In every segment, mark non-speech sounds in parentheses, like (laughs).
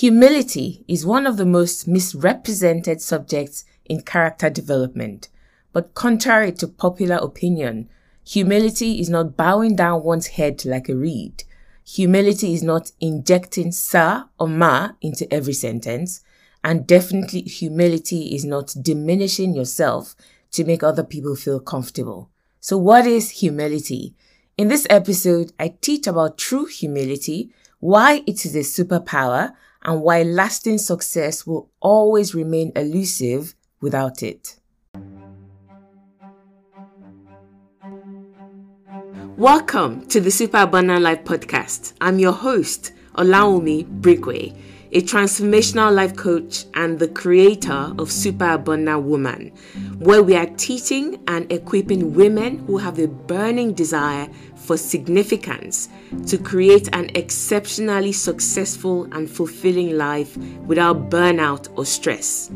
Humility is one of the most misrepresented subjects in character development. But contrary to popular opinion, humility is not bowing down one's head like a reed. Humility is not injecting sa or ma into every sentence. And definitely humility is not diminishing yourself to make other people feel comfortable. So what is humility? In this episode, I teach about true humility, why it is a superpower, and why lasting success will always remain elusive without it. Welcome to the Super Abundant Life podcast. I'm your host, Olawunmi Brigue, a transformational life coach and the creator of Super Abundant Woman, where we are teaching and equipping women who have a burning desire for significance to create an exceptionally successful and fulfilling life without burnout or stress.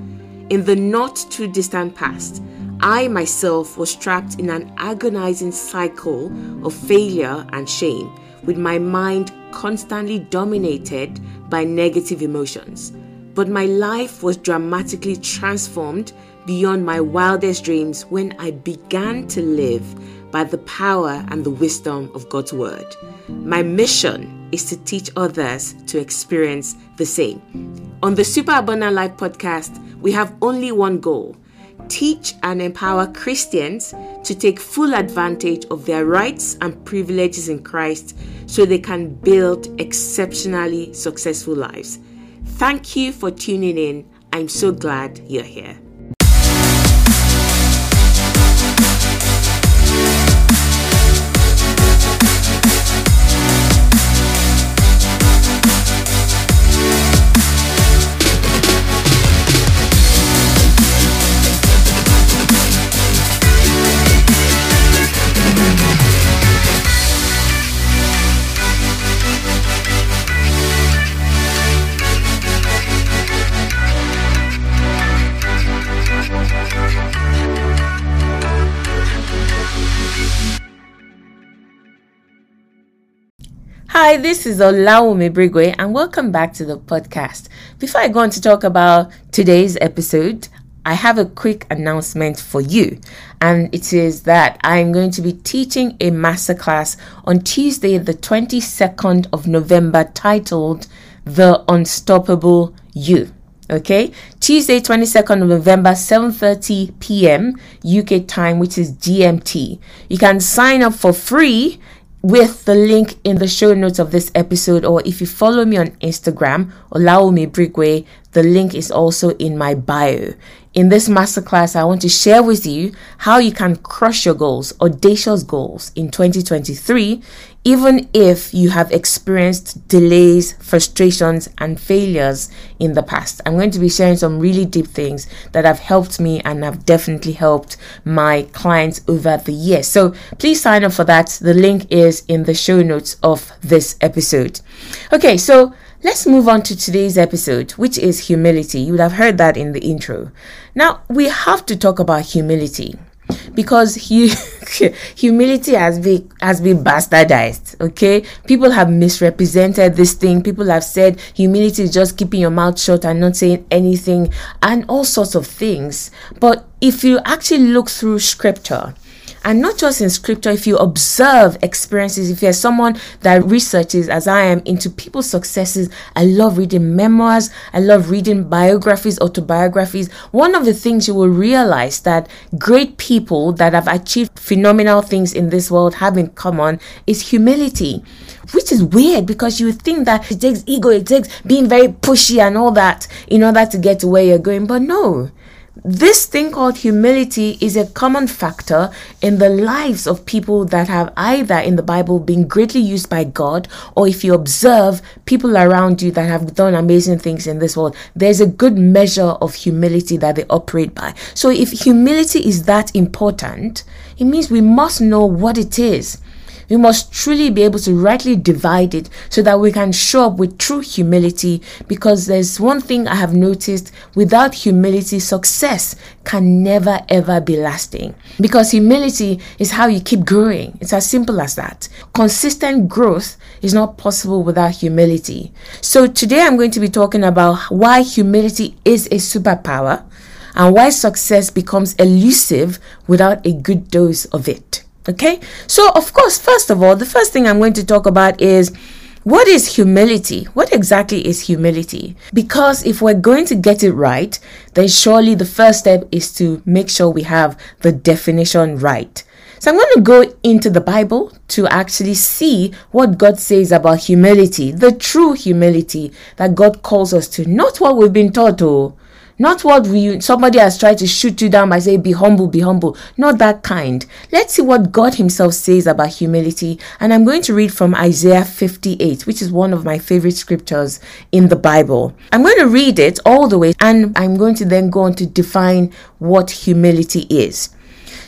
In the not too distant past, I myself was trapped in an agonizing cycle of failure and shame, with my mind constantly dominated by negative emotions. But my life was dramatically transformed beyond my wildest dreams when I began to live by the power and the wisdom of God's Word. My mission is to teach others to experience the same. On the Super Abundant Life podcast, we have only one goal teach and empower Christians to take full advantage of their rights and privileges in Christ so they can build exceptionally successful lives. Thank you for tuning in. I'm so glad you're here. Hi, this is Olawunmi Brigue and welcome back to the podcast. Before I go on to talk about today's episode, I have a quick announcement for you, and it is that I'm going to be teaching a masterclass on Tuesday, the 22nd of November, titled The Unstoppable You. Okay, Tuesday, 22nd of November, 7:30 p.m. UK time, which is GMT. You can sign up for free with the link in the show notes of this episode, or if you follow me on Instagram, Olawunmi Brigue, the link is also in my bio. In this masterclass, I want to share with you how you can crush your goals, audacious goals in 2023 even if you have experienced delays, frustrations, and failures in the past. I'm going to be sharing some really deep things that have helped me and have definitely helped my clients over the years. So please sign up for that. The link is in the show notes of this episode. Okay, so let's move on to today's episode, which is humility. You would have heard that in the intro. Now, we have to talk about humility because (laughs) humility has been has been bastardized okay? People have misrepresented this thing. People have said humility is just keeping your mouth shut and not saying anything and all sorts of things. But if you actually look through scripture and not just in scripture if you observe experiences if you're someone that researches as i am into people's successes i love reading memoirs i love reading biographies autobiographies. One of the things you will realize that great people that have achieved phenomenal things in this world have in common is humility which is weird because you think that it takes ego it takes being very pushy and all that in order to get to where you're going. But no this thing called humility is a common factor in the lives of people that have either in the Bible been greatly used by God, or if you observe people around you that have done amazing things in this world, there's a good measure of humility that they operate by. So, if humility is that important, it means we must know what it is. We must truly be able to rightly divide it so that we can show up with true humility. Because there's one thing I have noticed without humility, success can never ever be lasting. Because humility is how you keep growing. It's as simple as that. Consistent growth is not possible without humility. So today I'm going to be talking about why humility is a superpower and why success becomes elusive without a good dose of it. Okay, so of course, first of all, the first thing I'm going to talk about is what is humility? What exactly is humility? Because if we're going to get it right, then surely the first step is to make sure we have the definition right. So I'm going to go into the Bible to actually see what God says about humility, the true humility that God calls us to, not what we've been taught to. Not what we somebody has tried to shoot you down by saying, Be humble, be humble. Not that kind. Let's see what God Himself says about humility. And I'm going to read from Isaiah 58, which is one of my favorite scriptures in the Bible. I'm going to read it all the way and I'm going to then go on to define what humility is.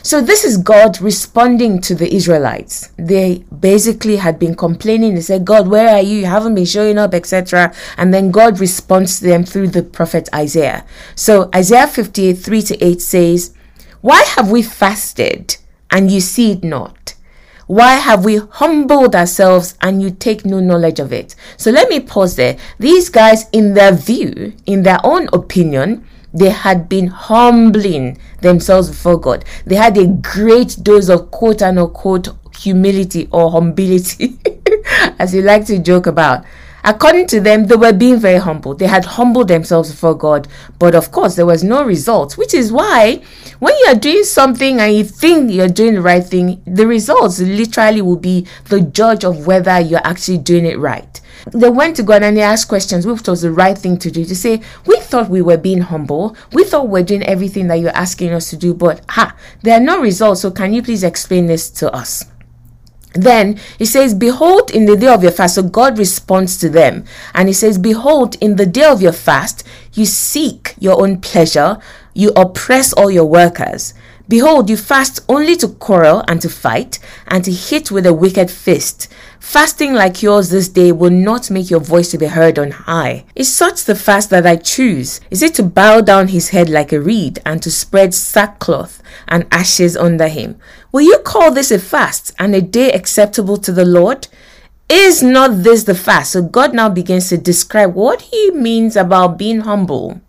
So this is God responding to the Israelites. They basically had been complaining. They said, God, where are you? You haven't been showing up, etc. And then God responds to them through the prophet Isaiah. So Isaiah 58, 3 to 8 says, Why have we fasted and you see it not? Why have we humbled ourselves and you take no knowledge of it? So let me pause there. These guys, in their view, in their own opinion, they had been humbling themselves before God. They had a great dose of quote unquote humility or humility, (laughs) as you like to joke about. According to them, they were being very humble. They had humbled themselves before God, but of course, there was no result, which is why when you are doing something and you think you're doing the right thing, the results literally will be the judge of whether you're actually doing it right. They went to God and they asked questions, which was the right thing to do. To say, we thought we were being humble. We thought we we're doing everything that you're asking us to do, but ha, there are no results. So can you please explain this to us? Then he says, Behold, in the day of your fast. So God responds to them. And he says, Behold, in the day of your fast, you seek your own pleasure, you oppress all your workers. Behold, you fast only to quarrel and to fight and to hit with a wicked fist. Fasting like yours this day will not make your voice to be heard on high. Is such the fast that I choose? Is it to bow down his head like a reed and to spread sackcloth and ashes under him? Will you call this a fast and a day acceptable to the Lord? Is not this the fast? So God now begins to describe what he means about being humble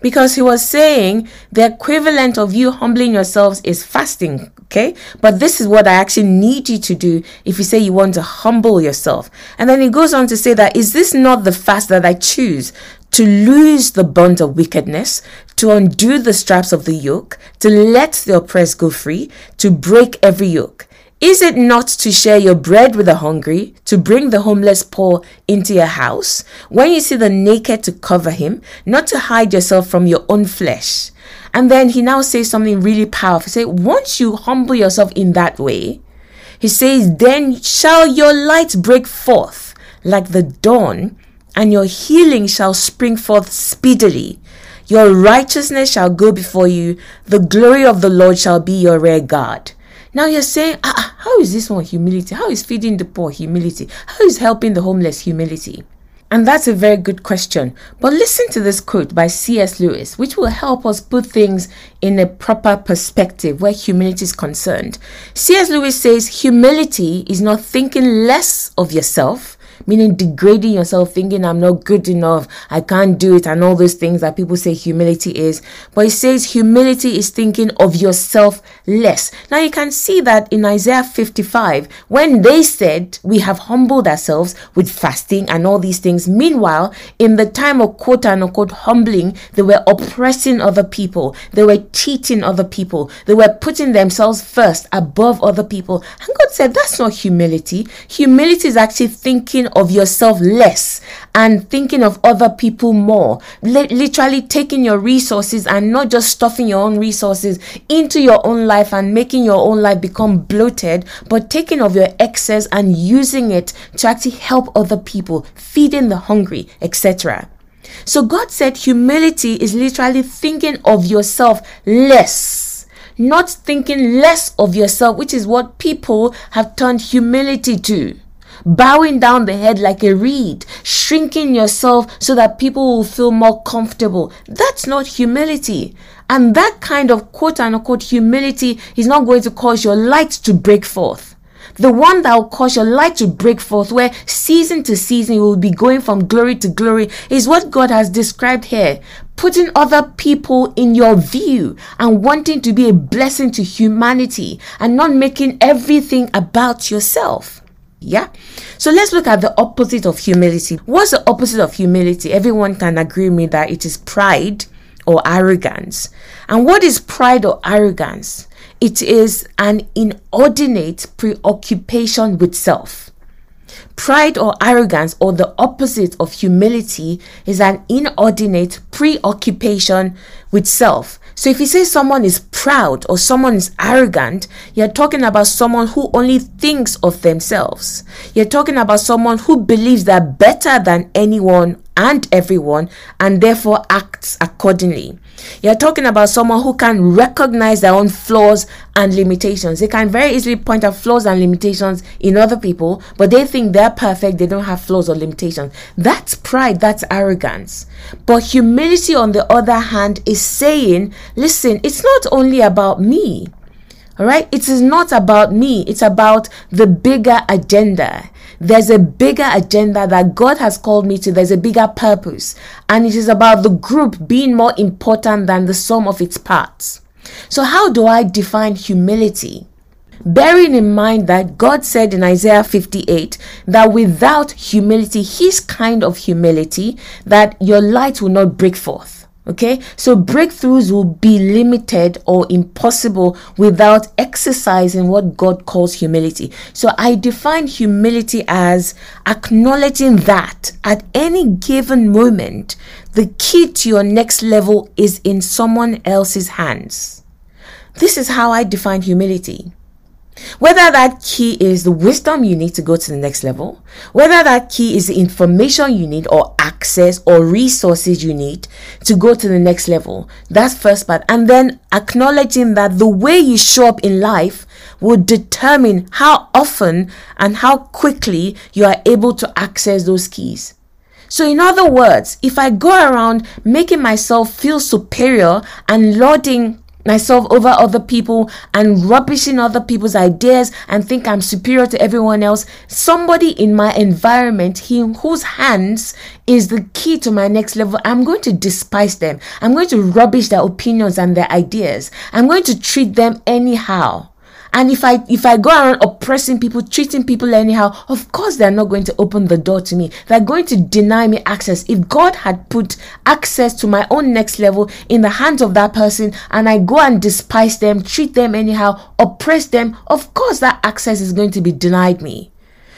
because he was saying the equivalent of you humbling yourselves is fasting okay? But this is what i actually need you to do if you say you want to humble yourself. And then he goes on to say that is this not the fast that i choose? To lose the bond of wickedness, to undo the straps of the yoke, to let the oppressed go free, to break every yoke. Is it not to share your bread with the hungry, to bring the homeless poor into your house? When you see the naked, to cover him, not to hide yourself from your own flesh. And then he now says something really powerful. Say, once you humble yourself in that way, he says, then shall your light break forth like the dawn, and your healing shall spring forth speedily. Your righteousness shall go before you, the glory of the Lord shall be your rear guard. Now you're saying, ah, ah, how is this one humility? How is feeding the poor humility? How is helping the homeless humility? And that's a very good question. But listen to this quote by C.S. Lewis, which will help us put things in a proper perspective where humility is concerned. C.S. Lewis says, Humility is not thinking less of yourself, meaning degrading yourself, thinking I'm not good enough, I can't do it, and all those things that people say humility is. But it says humility is thinking of yourself less. Now you can see that in Isaiah 55, when they said, We have humbled ourselves with fasting and all these things. Meanwhile, in the time of quote unquote humbling, they were oppressing other people, they were cheating other people, they were putting themselves first above other people. And God said, That's not humility. Humility is actually thinking of yourself less and thinking of other people more. L- literally taking your resources and not just stuffing your own resources into your own life and making your own life become bloated, but taking of your excess and using it to actually help other people, feeding the hungry, etc. So God said humility is literally thinking of yourself less not thinking less of yourself, which is what people have turned humility to. Bowing down the head like a reed, shrinking yourself so that people will feel more comfortable. That's not humility. And that kind of quote unquote humility is not going to cause your light to break forth the one that will cause your light to break forth, where season to season you will be going from glory to glory, is what God has described here. Putting other people in your view and wanting to be a blessing to humanity and not making everything about yourself. Yeah. So let's look at the opposite of humility. What's the opposite of humility? Everyone can agree with me that it is pride or arrogance. And what is pride or arrogance? It is an inordinate preoccupation with self. Pride or arrogance, or the opposite of humility, is an inordinate preoccupation with self. So if you say someone is proud or someone is arrogant, you're talking about someone who only thinks of themselves. You're talking about someone who believes they're better than anyone and everyone and therefore acts accordingly. You're talking about someone who can recognize their own flaws and limitations. They can very easily point out flaws and limitations in other people, but they think they're perfect, they don't have flaws or limitations. That's pride, that's arrogance. But humility, on the other hand, is saying, listen, it's not only about me. All right, it is not about me, it's about the bigger agenda. There's a bigger agenda that God has called me to. There's a bigger purpose. And it is about the group being more important than the sum of its parts. So, how do I define humility? Bearing in mind that God said in Isaiah 58 that without humility, His kind of humility, that your light will not break forth. Okay, so breakthroughs will be limited or impossible without exercising what God calls humility. So I define humility as acknowledging that at any given moment, the key to your next level is in someone else's hands. This is how I define humility. Whether that key is the wisdom you need to go to the next level, whether that key is the information you need or access or resources you need to go to the next level. That's first part. And then acknowledging that the way you show up in life will determine how often and how quickly you are able to access those keys. So, in other words, if I go around making myself feel superior and lauding myself over other people and rubbishing other people's ideas and think I'm superior to everyone else. Somebody in my environment, he whose hands is the key to my next level. I'm going to despise them. I'm going to rubbish their opinions and their ideas. I'm going to treat them anyhow. And if I if I go around oppressing people, treating people anyhow, of course they're not going to open the door to me. They're going to deny me access. If God had put access to my own next level in the hands of that person and I go and despise them, treat them anyhow, oppress them, of course that access is going to be denied me.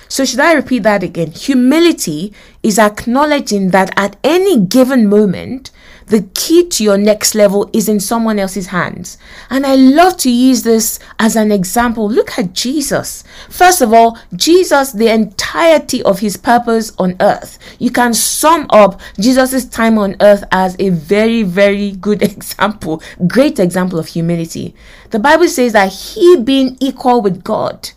So, should I repeat that again? Humility is acknowledging that at any given moment, the key to your next level is in someone else's hands. And I love to use this as an example. Look at Jesus. First of all, Jesus, the entirety of his purpose on earth. You can sum up Jesus' time on earth as a very, very good (laughs) example, great example of humility. The Bible says that he being equal with God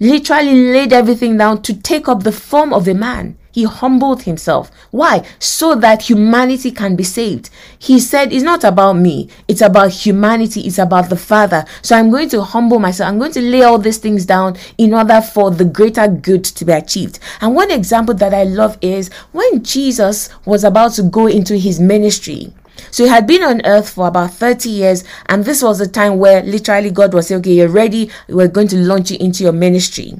literally laid everything down to take up the form of a man. He humbled himself. Why? So that humanity can be saved. He said, It's not about me, it's about humanity, it's about the Father. So I'm going to humble myself. I'm going to lay all these things down in order for the greater good to be achieved. And one example that I love is when Jesus was about to go into his ministry. So he had been on earth for about 30 years, and this was the time where literally God was saying, Okay, you're ready, we're going to launch you into your ministry.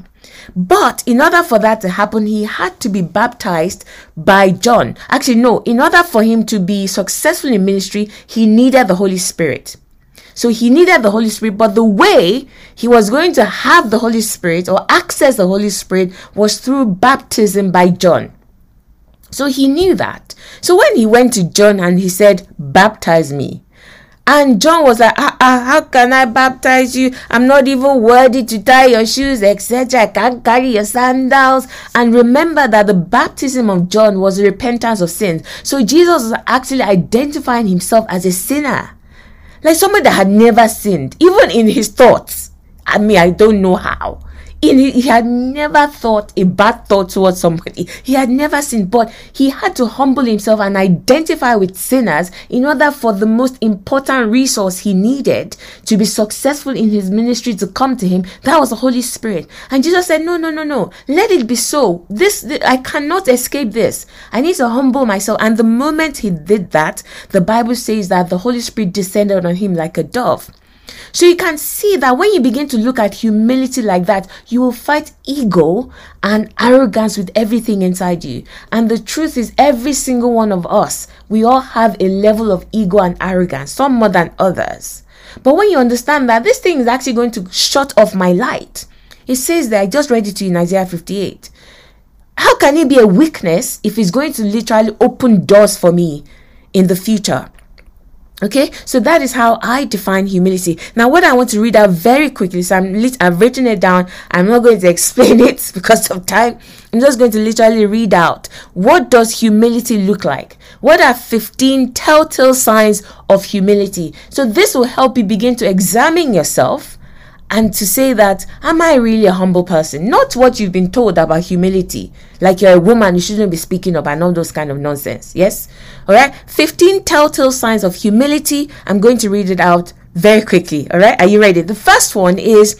But in order for that to happen, he had to be baptized by John. Actually, no, in order for him to be successful in ministry, he needed the Holy Spirit. So he needed the Holy Spirit, but the way he was going to have the Holy Spirit or access the Holy Spirit was through baptism by John. So he knew that. So when he went to John and he said, Baptize me, and John was like, ah, ah, How can I baptize you? I'm not even worthy to tie your shoes, etc. I can't carry your sandals. And remember that the baptism of John was repentance of sins. So Jesus was actually identifying himself as a sinner. Like somebody that had never sinned, even in his thoughts. I mean, I don't know how he had never thought a bad thought towards somebody. He had never sinned, but he had to humble himself and identify with sinners in order for the most important resource he needed to be successful in his ministry to come to him. That was the Holy Spirit. And Jesus said, No, no, no, no. Let it be so. This, I cannot escape this. I need to humble myself. And the moment he did that, the Bible says that the Holy Spirit descended on him like a dove. So you can see that when you begin to look at humility like that, you will fight ego and arrogance with everything inside you. And the truth is, every single one of us, we all have a level of ego and arrogance, some more than others. But when you understand that this thing is actually going to shut off my light, it says that I just read it to you in Isaiah 58. How can it be a weakness if it's going to literally open doors for me in the future? Okay, so that is how I define humility. Now, what I want to read out very quickly, so I'm lit- I've written it down. I'm not going to explain it (laughs) because of time. I'm just going to literally read out what does humility look like. What are 15 telltale signs of humility? So this will help you begin to examine yourself and to say that am i really a humble person? Not what you've been told about humility. Like you're a woman you shouldn't be speaking up and all those kind of nonsense. Yes? All right 15 telltale signs of humility. I'm going to read it out very quickly. All right are you ready? The first one is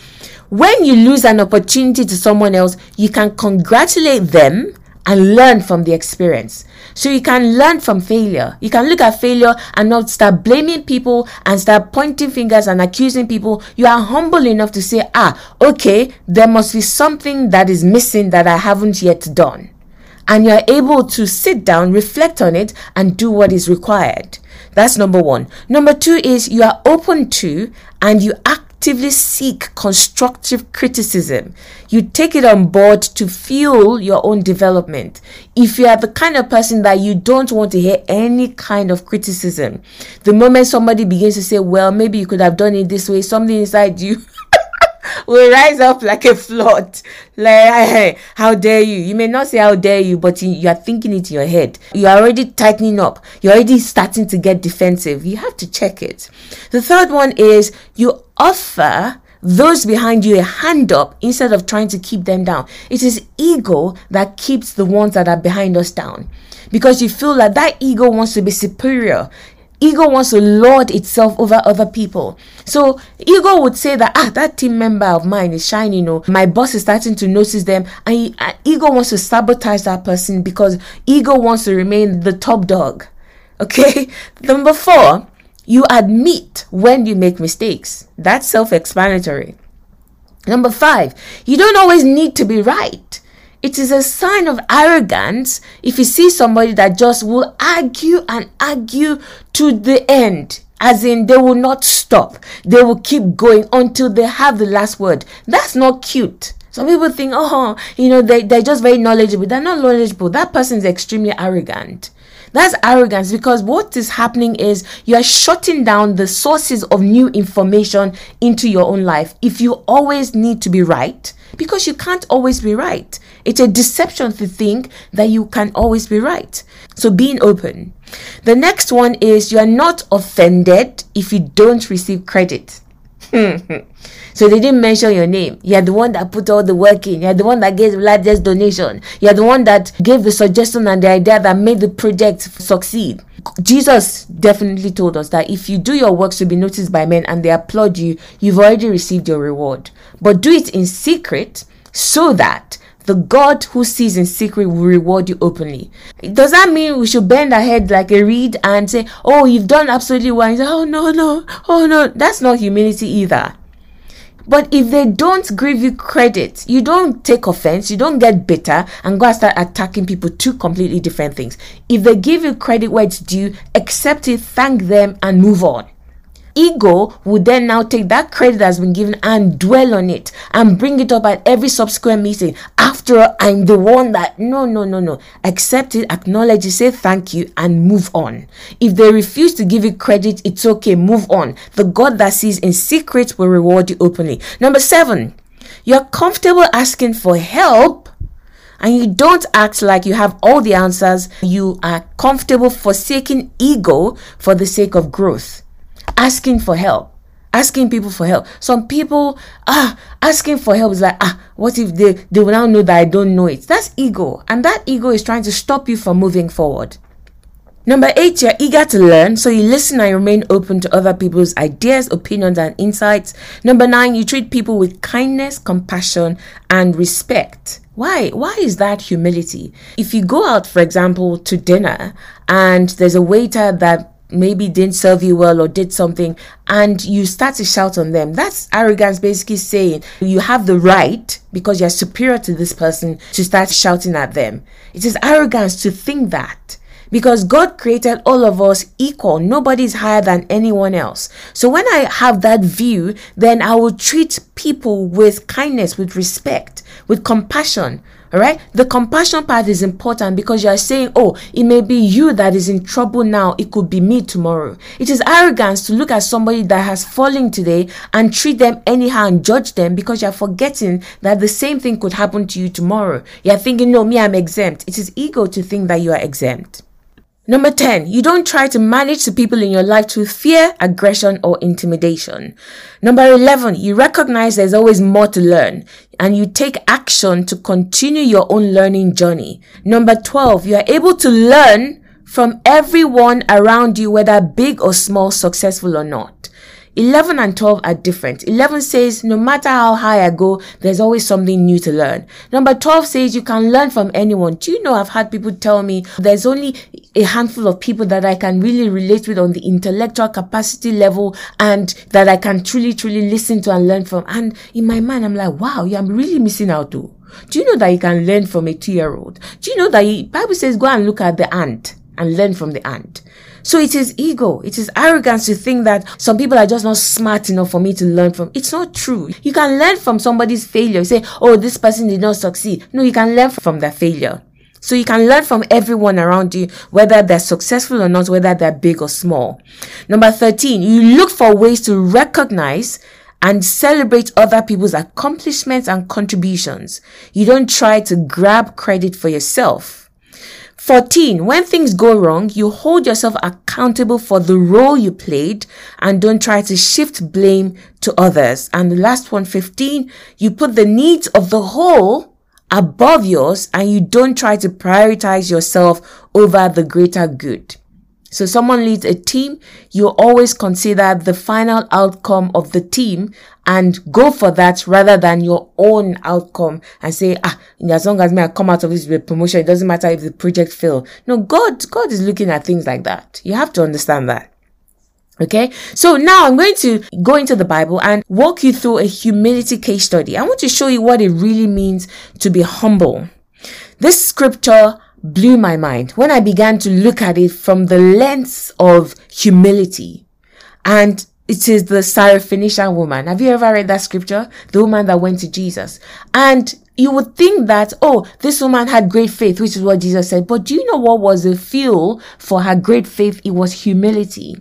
when you lose an opportunity to someone else you can congratulate them and learn from the experience. So you can learn from failure. You can look at failure and not start blaming people and start pointing fingers and accusing people. You are humble enough to say, ah, okay, there must be something that is missing that I haven't yet done. And you're able to sit down, reflect on it, and do what is required. That's number one. Number two is you are open to and you act actively seek constructive criticism. You take it on board to fuel your own development. If you are the kind of person that you don't want to hear any kind of criticism, the moment somebody begins to say, Well, maybe you could have done it this way, something inside you (laughs) will rise up like a flood. Like, hey, how dare you? You may not say how dare you, but you are thinking it in your head. You are already tightening up. You're already starting to get defensive. You have to check it. The third one is you offer those behind you a hand up instead of trying to keep them down. It is ego that keeps the ones that are behind us down because you feel like that ego wants to be superior ego wants to lord itself over other people. So ego would say that ah that team member of mine is shining. Know, my boss is starting to notice them, and uh, ego wants to sabotage that person because ego wants to remain the top dog. Okay, (laughs) number four, you admit when you make mistakes. That's self-explanatory. Number five, you don't always need to be right. It is a sign of arrogance if you see somebody that just will argue and argue to the end. As in, they will not stop. They will keep going until they have the last word. That's not cute. Some people think, oh, you know, they, they're just very knowledgeable. They're not knowledgeable. That person is extremely arrogant. That's arrogance because what is happening is you are shutting down the sources of new information into your own life. If you always need to be right, because you can't always be right. It's a deception to think that you can always be right. So being open. The next one is you are not offended if you don't receive credit. (laughs) so they didn't mention your name. You're the one that put all the work in. You're the one that gave the largest donation. You're the one that gave the suggestion and the idea that made the project succeed. Jesus definitely told us that if you do your works to be noticed by men and they applaud you, you've already received your reward. But do it in secret so that the God who sees in secret will reward you openly. Does that mean we should bend our head like a reed and say, Oh, you've done absolutely well? Oh, no, no, oh, no. That's not humility either. But if they don't give you credit, you don't take offense, you don't get bitter and go and start attacking people, two completely different things. If they give you credit where it's due, accept it, thank them, and move on ego would then now take that credit that's been given and dwell on it and bring it up at every subsequent meeting. After all, I'm the one that, no, no, no, no. Accept it, acknowledge it, say thank you, and move on. If they refuse to give you credit, it's okay, move on. The God that sees in secret will reward you openly. Number seven, you're comfortable asking for help and you don't act like you have all the answers. You are comfortable forsaking ego for the sake of growth. Asking for help asking people for help. Some people ah asking for help is like ah what if they they will now know that I don't know it? That's ego, and that ego is trying to stop you from moving forward. Number eight, you're eager to learn, so you listen and remain open to other people's ideas, opinions, and insights. Number nine, you treat people with kindness, compassion, and respect. Why? Why is that humility? If you go out, for example, to dinner and there's a waiter that maybe didn't serve you well or did something and you start to shout on them that's arrogance basically saying you have the right because you're superior to this person to start shouting at them it is arrogance to think that because God created all of us equal. Nobody's higher than anyone else. So when I have that view, then I will treat people with kindness, with respect, with compassion. All right. The compassion part is important because you are saying, oh, it may be you that is in trouble now. It could be me tomorrow. It is arrogance to look at somebody that has fallen today and treat them anyhow and judge them because you're forgetting that the same thing could happen to you tomorrow. You're thinking, no, me, I'm exempt. It is ego to think that you are exempt. Number 10, you don't try to manage the people in your life through fear, aggression, or intimidation. Number 11, you recognize there's always more to learn and you take action to continue your own learning journey. Number 12, you are able to learn from everyone around you, whether big or small, successful or not. 11 and 12 are different. 11 says, no matter how high I go, there's always something new to learn. Number 12 says, you can learn from anyone. Do you know I've had people tell me there's only a handful of people that I can really relate with on the intellectual capacity level and that I can truly, truly listen to and learn from. And in my mind, I'm like, wow, yeah, I'm really missing out too. Do you know that you can learn from a two year old? Do you know that he, Bible says go and look at the ant and learn from the ant? So it is ego. It is arrogance to think that some people are just not smart enough for me to learn from. It's not true. You can learn from somebody's failure. Say, oh, this person did not succeed. No, you can learn from their failure. So you can learn from everyone around you, whether they're successful or not, whether they're big or small. Number 13, you look for ways to recognize and celebrate other people's accomplishments and contributions. You don't try to grab credit for yourself. 14. When things go wrong, you hold yourself accountable for the role you played and don't try to shift blame to others. And the last one, 15, you put the needs of the whole above yours and you don't try to prioritize yourself over the greater good. So someone leads a team, you always consider the final outcome of the team and go for that rather than your own outcome and say, ah, as long as me I come out of this with promotion, it doesn't matter if the project fail. No, God, God is looking at things like that. You have to understand that. Okay, so now I'm going to go into the Bible and walk you through a humility case study. I want to show you what it really means to be humble. This scripture blew my mind when I began to look at it from the lens of humility. And it is the Syrophoenician woman. Have you ever read that scripture? The woman that went to Jesus. And you would think that, oh, this woman had great faith, which is what Jesus said. But do you know what was the fuel for her great faith? It was humility.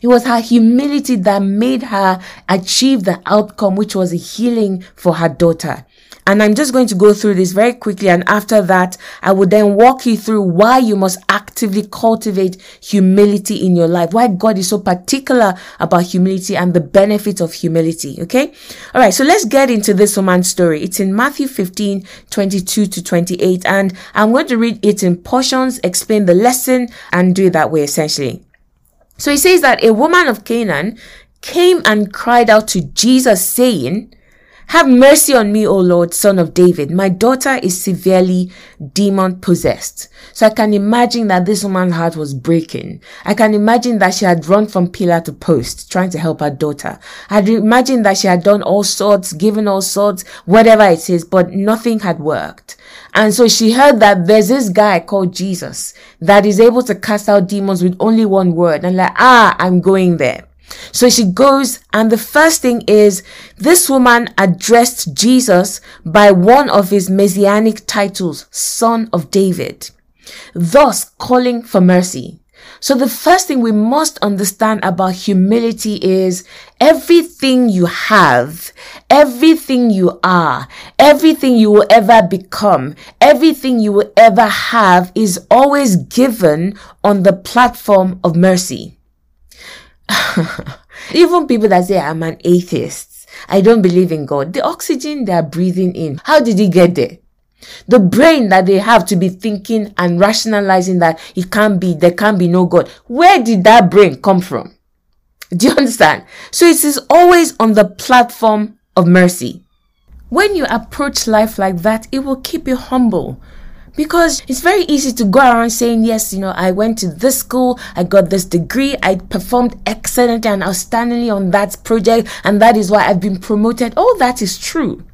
It was her humility that made her achieve the outcome, which was a healing for her daughter. And I'm just going to go through this very quickly. And after that, I will then walk you through why you must actively cultivate humility in your life, why God is so particular about humility and the benefits of humility. Okay. All right. So let's get into this woman's story. It's in Matthew 15, 22 to 28. And I'm going to read it in portions, explain the lesson and do it that way essentially. So he says that a woman of Canaan came and cried out to Jesus saying, have mercy on me, O Lord, son of David. My daughter is severely demon possessed. So I can imagine that this woman's heart was breaking. I can imagine that she had run from pillar to post trying to help her daughter. I'd imagine that she had done all sorts, given all sorts, whatever it is, but nothing had worked. And so she heard that there's this guy called Jesus that is able to cast out demons with only one word. And like, ah, I'm going there. So she goes, and the first thing is this woman addressed Jesus by one of his messianic titles, Son of David, thus calling for mercy. So the first thing we must understand about humility is everything you have, everything you are, everything you will ever become, everything you will ever have is always given on the platform of mercy. (laughs) Even people that say I'm an atheist, I don't believe in God, the oxygen they are breathing in, how did he get there? The brain that they have to be thinking and rationalizing that it can't be, there can't be no God. Where did that brain come from? Do you understand? So it is always on the platform of mercy. When you approach life like that, it will keep you humble. Because it's very easy to go around saying, yes, you know, I went to this school, I got this degree, I performed excellently and outstandingly on that project, and that is why I've been promoted. All that is true.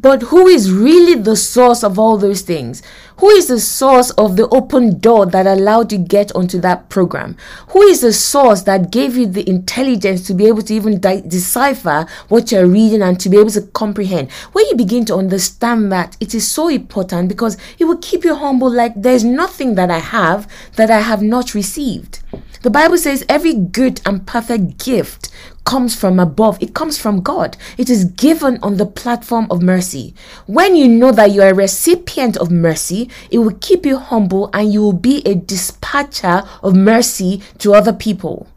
But who is really the source of all those things? Who is the source of the open door that allowed you get onto that program? Who is the source that gave you the intelligence to be able to even de- decipher what you're reading and to be able to comprehend? When you begin to understand that, it is so important because it will keep you humble like there's nothing that I have that I have not received. The Bible says every good and perfect gift comes from above, it comes from God. It is given on the platform of mercy. When you know that you are a recipient of mercy, it will keep you humble and you will be a dispatcher of mercy to other people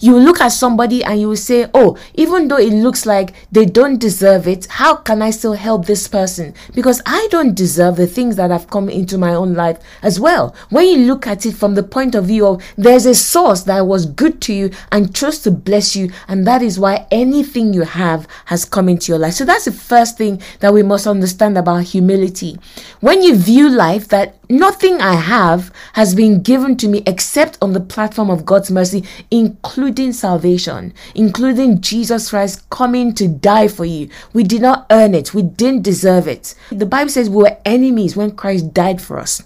you look at somebody and you will say, Oh, even though it looks like they don't deserve it, how can I still help this person? Because I don't deserve the things that have come into my own life as well. When you look at it from the point of view of there's a source that was good to you and chose to bless you, and that is why anything you have has come into your life. So that's the first thing that we must understand about humility. When you view life that Nothing I have has been given to me except on the platform of God's mercy, including salvation, including Jesus Christ coming to die for you. We did not earn it, we didn't deserve it. The Bible says we were enemies when Christ died for us.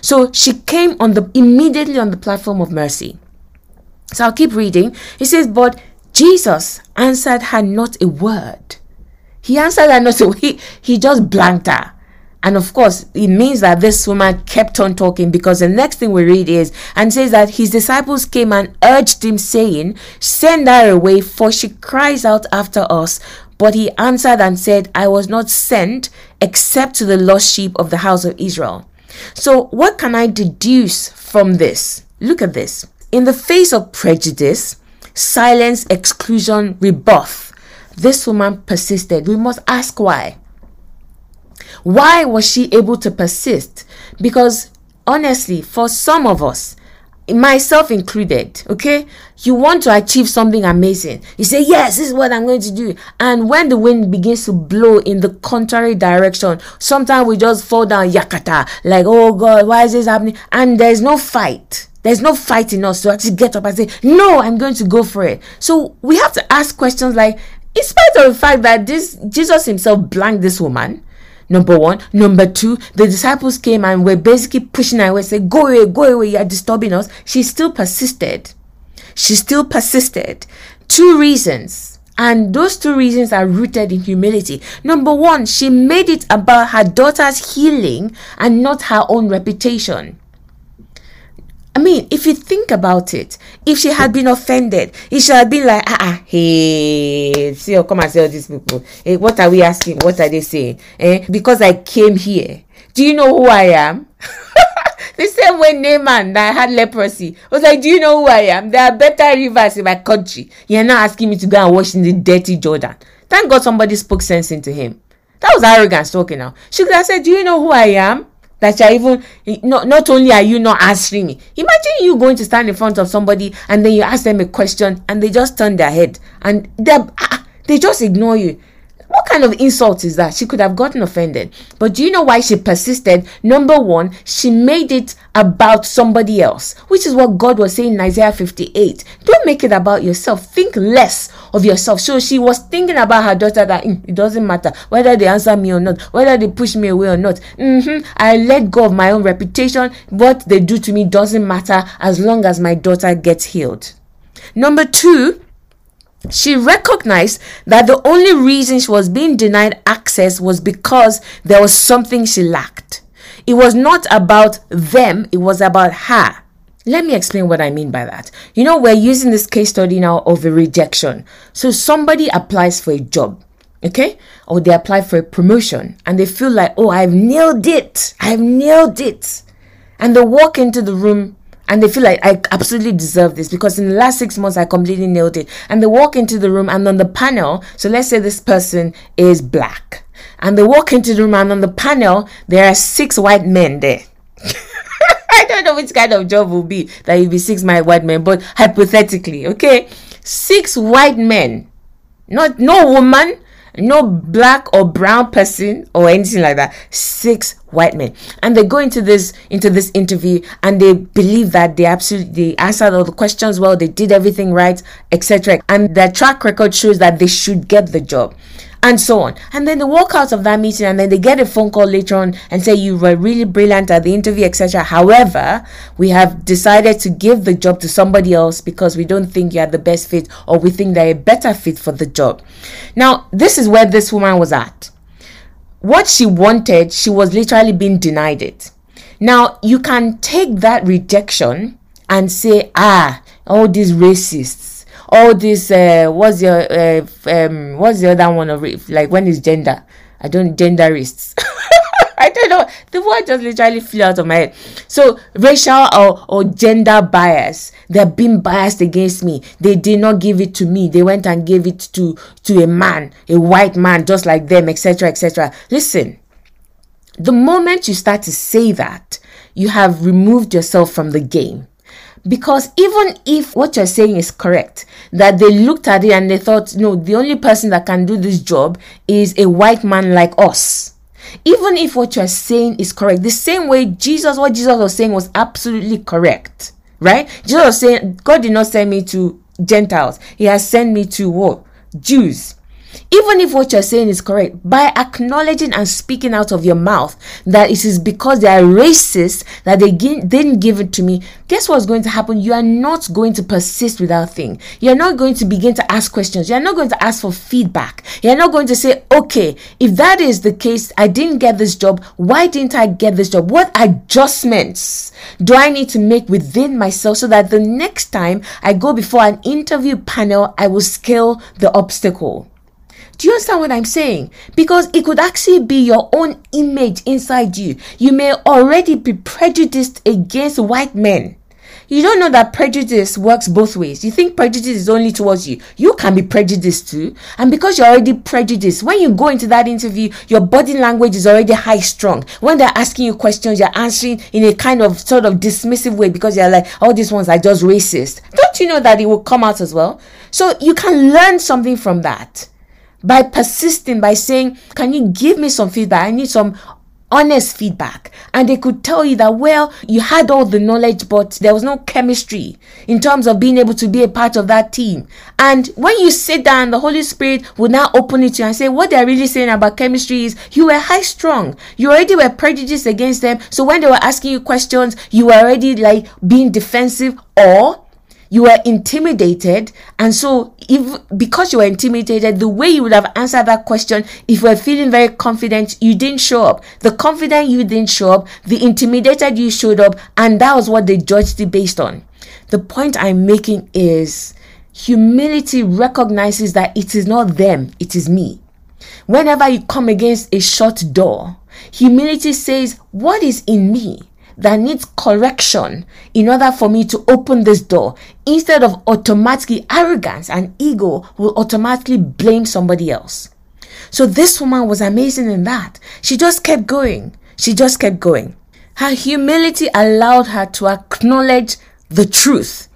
So she came on the immediately on the platform of mercy. So I'll keep reading. He says, But Jesus answered her not a word. He answered her not a he, he just blanked her. And of course, it means that this woman kept on talking because the next thing we read is and says that his disciples came and urged him, saying, Send her away, for she cries out after us. But he answered and said, I was not sent except to the lost sheep of the house of Israel. So, what can I deduce from this? Look at this. In the face of prejudice, silence, exclusion, rebuff, this woman persisted. We must ask why. Why was she able to persist? Because honestly, for some of us, myself included, okay, you want to achieve something amazing. You say, Yes, this is what I'm going to do. And when the wind begins to blow in the contrary direction, sometimes we just fall down yakata, like, Oh God, why is this happening? And there's no fight. There's no fight in us to actually get up and say, No, I'm going to go for it. So we have to ask questions like, in spite of the fact that this Jesus himself blanked this woman, Number one. Number two, the disciples came and were basically pushing her away, saying, Go away, go away, you're disturbing us. She still persisted. She still persisted. Two reasons. And those two reasons are rooted in humility. Number one, she made it about her daughter's healing and not her own reputation. I mean, if you think about it, if she had been offended, if she had been like, ah, ah hey, see, oh, come and see all these people. Hey, what are we asking? What are they saying? Eh? Because I came here. Do you know who I am? (laughs) the same way Naaman that had leprosy was like, Do you know who I am? There are better rivers in my country. You're not asking me to go and wash in the dirty Jordan. Thank God somebody spoke sense into him. That was arrogance talking now. She could have said, Do you know who I am? That you're even not not only are you not answering me imagine you going to stand in front of somebody and then you ask them a question and they just turn their head and they ah, they just ignore you what kind of insult is that? She could have gotten offended. But do you know why she persisted? Number one, she made it about somebody else, which is what God was saying in Isaiah 58. Don't make it about yourself. Think less of yourself. So she was thinking about her daughter that mm, it doesn't matter whether they answer me or not, whether they push me away or not. Mm-hmm. I let go of my own reputation. What they do to me doesn't matter as long as my daughter gets healed. Number two, she recognized that the only reason she was being denied access was because there was something she lacked. It was not about them, it was about her. Let me explain what I mean by that. You know, we're using this case study now of a rejection. So somebody applies for a job, okay? Or they apply for a promotion and they feel like, oh, I've nailed it. I've nailed it. And they walk into the room and they feel like I absolutely deserve this because in the last six months I completely nailed it. And they walk into the room and on the panel, so let's say this person is black, and they walk into the room and on the panel there are six white men there. (laughs) I don't know which kind of job will be that you be six my white men, but hypothetically, okay, six white men, not no woman, no black or brown person or anything like that. Six white men. And they go into this into this interview and they believe that they absolutely they answered all the questions well they did everything right etc and their track record shows that they should get the job and so on. And then they walk out of that meeting and then they get a phone call later on and say you were really brilliant at the interview, etc. However, we have decided to give the job to somebody else because we don't think you're the best fit or we think they're a better fit for the job. Now, this is where this woman was at. What she wanted, she was literally being denied it. Now, you can take that rejection and say, ah, all these racists all this uh what's your uh um what's the other one of it like when is gender i don't genderists (laughs) I don't know. The word just literally flew out of my head. So racial or, or gender bias. They're being biased against me. They did not give it to me. They went and gave it to to a man, a white man, just like them, etc. etc. Listen, the moment you start to say that, you have removed yourself from the game. Because even if what you're saying is correct, that they looked at it and they thought, no, the only person that can do this job is a white man like us. Even if what you're saying is correct, the same way Jesus, what Jesus was saying was absolutely correct, right? Jesus was saying, God did not send me to Gentiles, He has sent me to what? Jews even if what you're saying is correct, by acknowledging and speaking out of your mouth that it is because they are racist that they didn't give it to me, guess what's going to happen? You are not going to persist with that thing. You're not going to begin to ask questions. You're not going to ask for feedback. You're not going to say, okay, if that is the case, I didn't get this job. Why didn't I get this job? What adjustments do I need to make within myself so that the next time I go before an interview panel, I will scale the obstacle? Do you understand what I'm saying? Because it could actually be your own image inside you. You may already be prejudiced against white men. You don't know that prejudice works both ways. You think prejudice is only towards you. You can be prejudiced too. And because you're already prejudiced, when you go into that interview, your body language is already high strung. When they're asking you questions, you're answering in a kind of sort of dismissive way because you're like, all oh, these ones are just racist. Don't you know that it will come out as well? So you can learn something from that by persisting, by saying, Can you give me some feedback? I need some honest feedback. And they could tell you that, well, you had all the knowledge, but there was no chemistry in terms of being able to be a part of that team. And when you sit down, the Holy Spirit will now open it to you and say, what they're really saying about chemistry is you were high strung. You already were prejudiced against them. So when they were asking you questions, you were already like being defensive or you were intimidated. And so if because you were intimidated the way you would have answered that question if you were feeling very confident you didn't show up. The confident you didn't show up the intimidated you showed up and that was what they judged it based on. The point i'm making is humility recognizes that it is not them it is me. Whenever you come against a shut door humility says what is in me that needs correction in order for me to open this door instead of automatically arrogance and ego will automatically blame somebody else. So this woman was amazing in that. She just kept going. She just kept going. Her humility allowed her to acknowledge the truth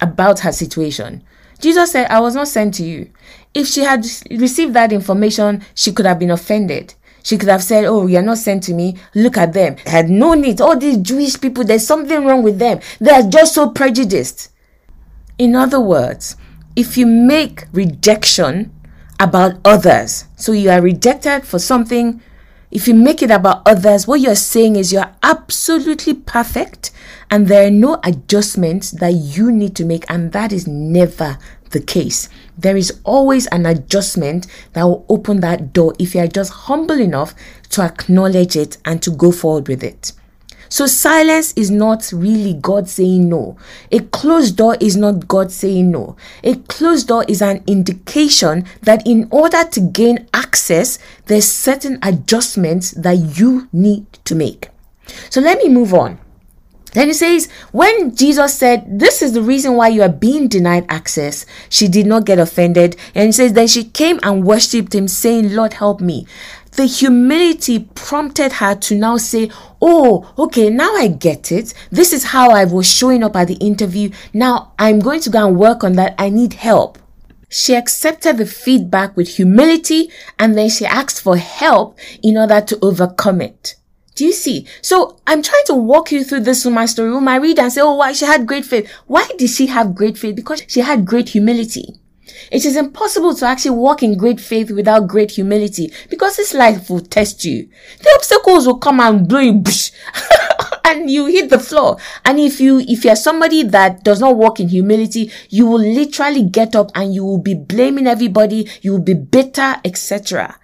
about her situation. Jesus said, I was not sent to you. If she had received that information, she could have been offended. She could have said, Oh, you're not sent to me. Look at them. I had no need. All these Jewish people, there's something wrong with them. They are just so prejudiced. In other words, if you make rejection about others, so you are rejected for something, if you make it about others, what you're saying is you're absolutely perfect and there are no adjustments that you need to make, and that is never the case. There is always an adjustment that will open that door if you are just humble enough to acknowledge it and to go forward with it. So, silence is not really God saying no. A closed door is not God saying no. A closed door is an indication that in order to gain access, there's certain adjustments that you need to make. So, let me move on. Then he says, when Jesus said, This is the reason why you are being denied access, she did not get offended. And says, Then she came and worshipped him, saying, Lord, help me. The humility prompted her to now say, Oh, okay, now I get it. This is how I was showing up at the interview. Now I'm going to go and work on that. I need help. She accepted the feedback with humility and then she asked for help in order to overcome it. Do you see? So I'm trying to walk you through this woman's story. You might read and say, oh, why she had great faith. Why did she have great faith? Because she had great humility. It is impossible to actually walk in great faith without great humility because this life will test you. The obstacles will come and blow you (laughs) and you hit the floor. And if you, if you're somebody that does not walk in humility, you will literally get up and you will be blaming everybody. You will be bitter, etc.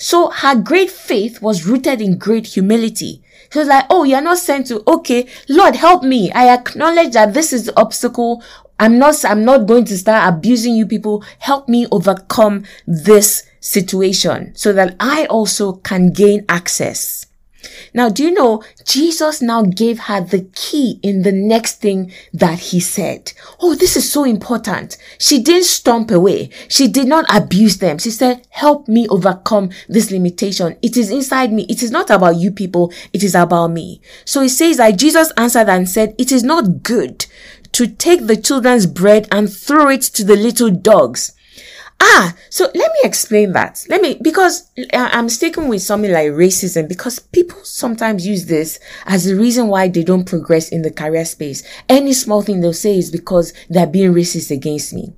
So her great faith was rooted in great humility. She was like, Oh, you're not sent to, okay, Lord, help me. I acknowledge that this is the obstacle. I'm not, I'm not going to start abusing you people. Help me overcome this situation so that I also can gain access. Now, do you know Jesus now gave her the key in the next thing that he said? Oh, this is so important. She didn't stomp away. She did not abuse them. She said, help me overcome this limitation. It is inside me. It is not about you people. It is about me. So he says that Jesus answered and said, it is not good to take the children's bread and throw it to the little dogs. Ah, so let me explain that. Let me, because I'm sticking with something like racism because people sometimes use this as the reason why they don't progress in the career space. Any small thing they'll say is because they're being racist against me.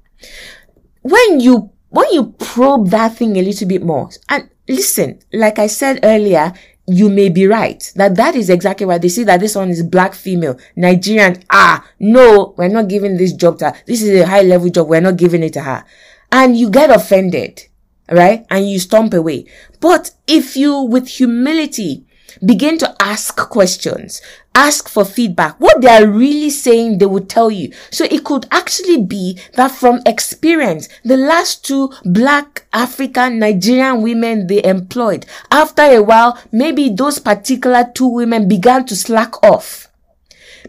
When you, when you probe that thing a little bit more, and listen, like I said earlier, you may be right that that is exactly why they see that this one is black female nigerian ah no we're not giving this job to her this is a high level job we're not giving it to her and you get offended, right? And you stomp away. But if you, with humility, begin to ask questions, ask for feedback, what they are really saying, they will tell you. So it could actually be that from experience, the last two black African Nigerian women they employed, after a while, maybe those particular two women began to slack off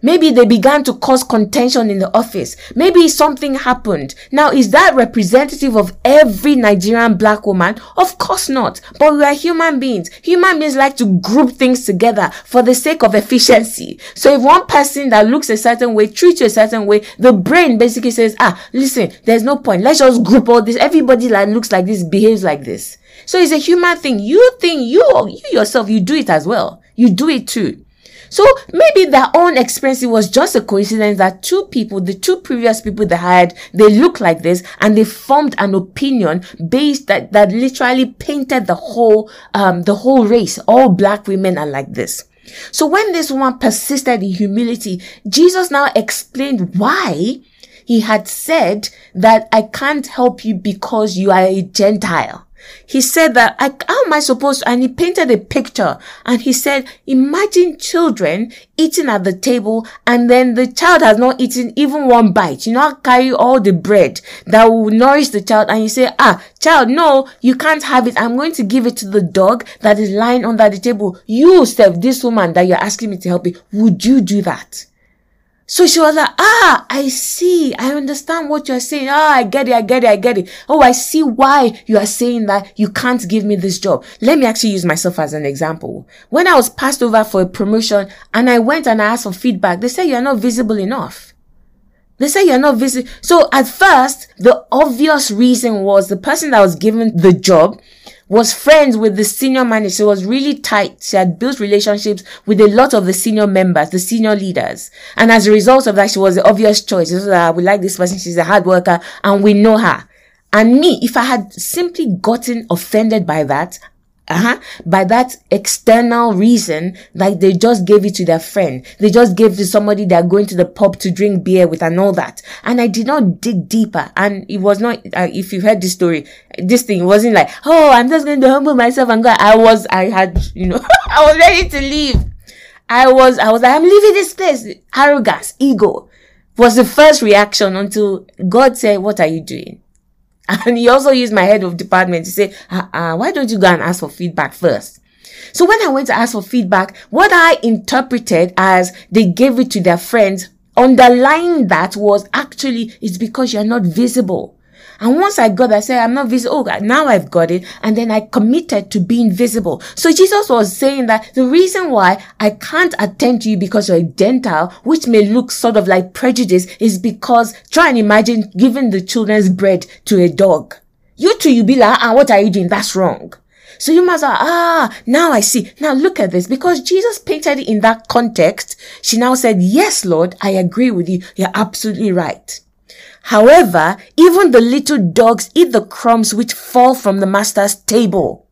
Maybe they began to cause contention in the office. Maybe something happened. Now, is that representative of every Nigerian black woman? Of course not. But we are human beings. Human beings like to group things together for the sake of efficiency. So if one person that looks a certain way treats you a certain way, the brain basically says, ah, listen, there's no point. Let's just group all this. Everybody that looks like this behaves like this. So it's a human thing. You think you, you yourself, you do it as well. You do it too. So maybe their own experience it was just a coincidence that two people, the two previous people they had, they look like this and they formed an opinion based that, that literally painted the whole, um, the whole race. All black women are like this. So when this woman persisted in humility, Jesus now explained why he had said that I can't help you because you are a Gentile. He said that, I, how am I supposed to? And he painted a picture and he said, imagine children eating at the table and then the child has not eaten even one bite. You know, I carry all the bread that will nourish the child and you say, ah, child, no, you can't have it. I'm going to give it to the dog that is lying under the table. You, Steph, this woman that you're asking me to help you, would you do that? So she was like, ah, I see. I understand what you're saying. Ah, I get it. I get it. I get it. Oh, I see why you are saying that you can't give me this job. Let me actually use myself as an example. When I was passed over for a promotion and I went and I asked for feedback, they said you're not visible enough. They said you're not visible. So at first, the obvious reason was the person that was given the job was friends with the senior manager. She was really tight. She had built relationships with a lot of the senior members, the senior leaders. And as a result of that, she was the obvious choice. So that ah, we like this person. She's a hard worker and we know her. And me, if I had simply gotten offended by that, uh-huh, by that external reason, like they just gave it to their friend. They just gave to somebody they're going to the pub to drink beer with and all that. And I did not dig deeper. And it was not, uh, if you heard this story, this thing wasn't like, oh, I'm just going to humble myself and go. I was, I had, you know, (laughs) I was ready to leave. I was, I was like, I'm leaving this place. Arrogance, ego was the first reaction until God said, what are you doing? (laughs) And he also used my head of department to say, uh, uh, why don't you go and ask for feedback first? So when I went to ask for feedback, what I interpreted as they gave it to their friends, underlying that was actually it's because you're not visible. And once I got that, I said, I'm not visible. Oh, now I've got it. And then I committed to being visible. So Jesus was saying that the reason why I can't attend to you because you're a Gentile, which may look sort of like prejudice, is because try and imagine giving the children's bread to a dog. You too, you be like, ah, what are you doing? That's wrong. So you must ah, now I see. Now look at this. Because Jesus painted it in that context, she now said, yes, Lord, I agree with you. You're absolutely right. However, even the little dogs eat the crumbs which fall from the master's table.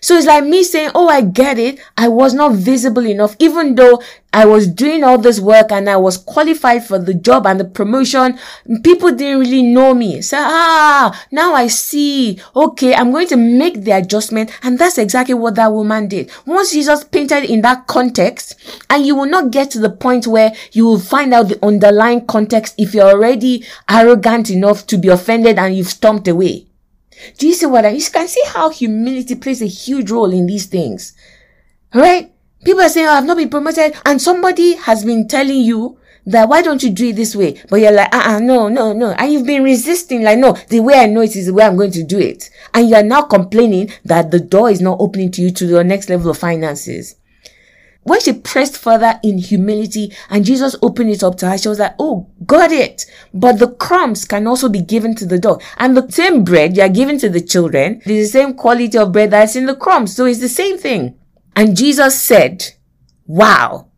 So it's like me saying, Oh, I get it. I was not visible enough, even though I was doing all this work and I was qualified for the job and the promotion. People didn't really know me. So, ah, now I see. Okay, I'm going to make the adjustment. And that's exactly what that woman did. Once Jesus painted in that context, and you will not get to the point where you will find out the underlying context if you're already arrogant enough to be offended and you've stomped away. Do you see what I, you can see how humility plays a huge role in these things. Right? People are saying, oh, I've not been promoted and somebody has been telling you that why don't you do it this way? But you're like, uh-uh, no, no, no. And you've been resisting, like, no, the way I know it is the way I'm going to do it. And you're now complaining that the door is not opening to you to your next level of finances when she pressed further in humility and Jesus opened it up to her, she was like, Oh, got it. But the crumbs can also be given to the dog. And the same bread you are giving to the children, is the same quality of bread that's in the crumbs. So it's the same thing. And Jesus said, Wow.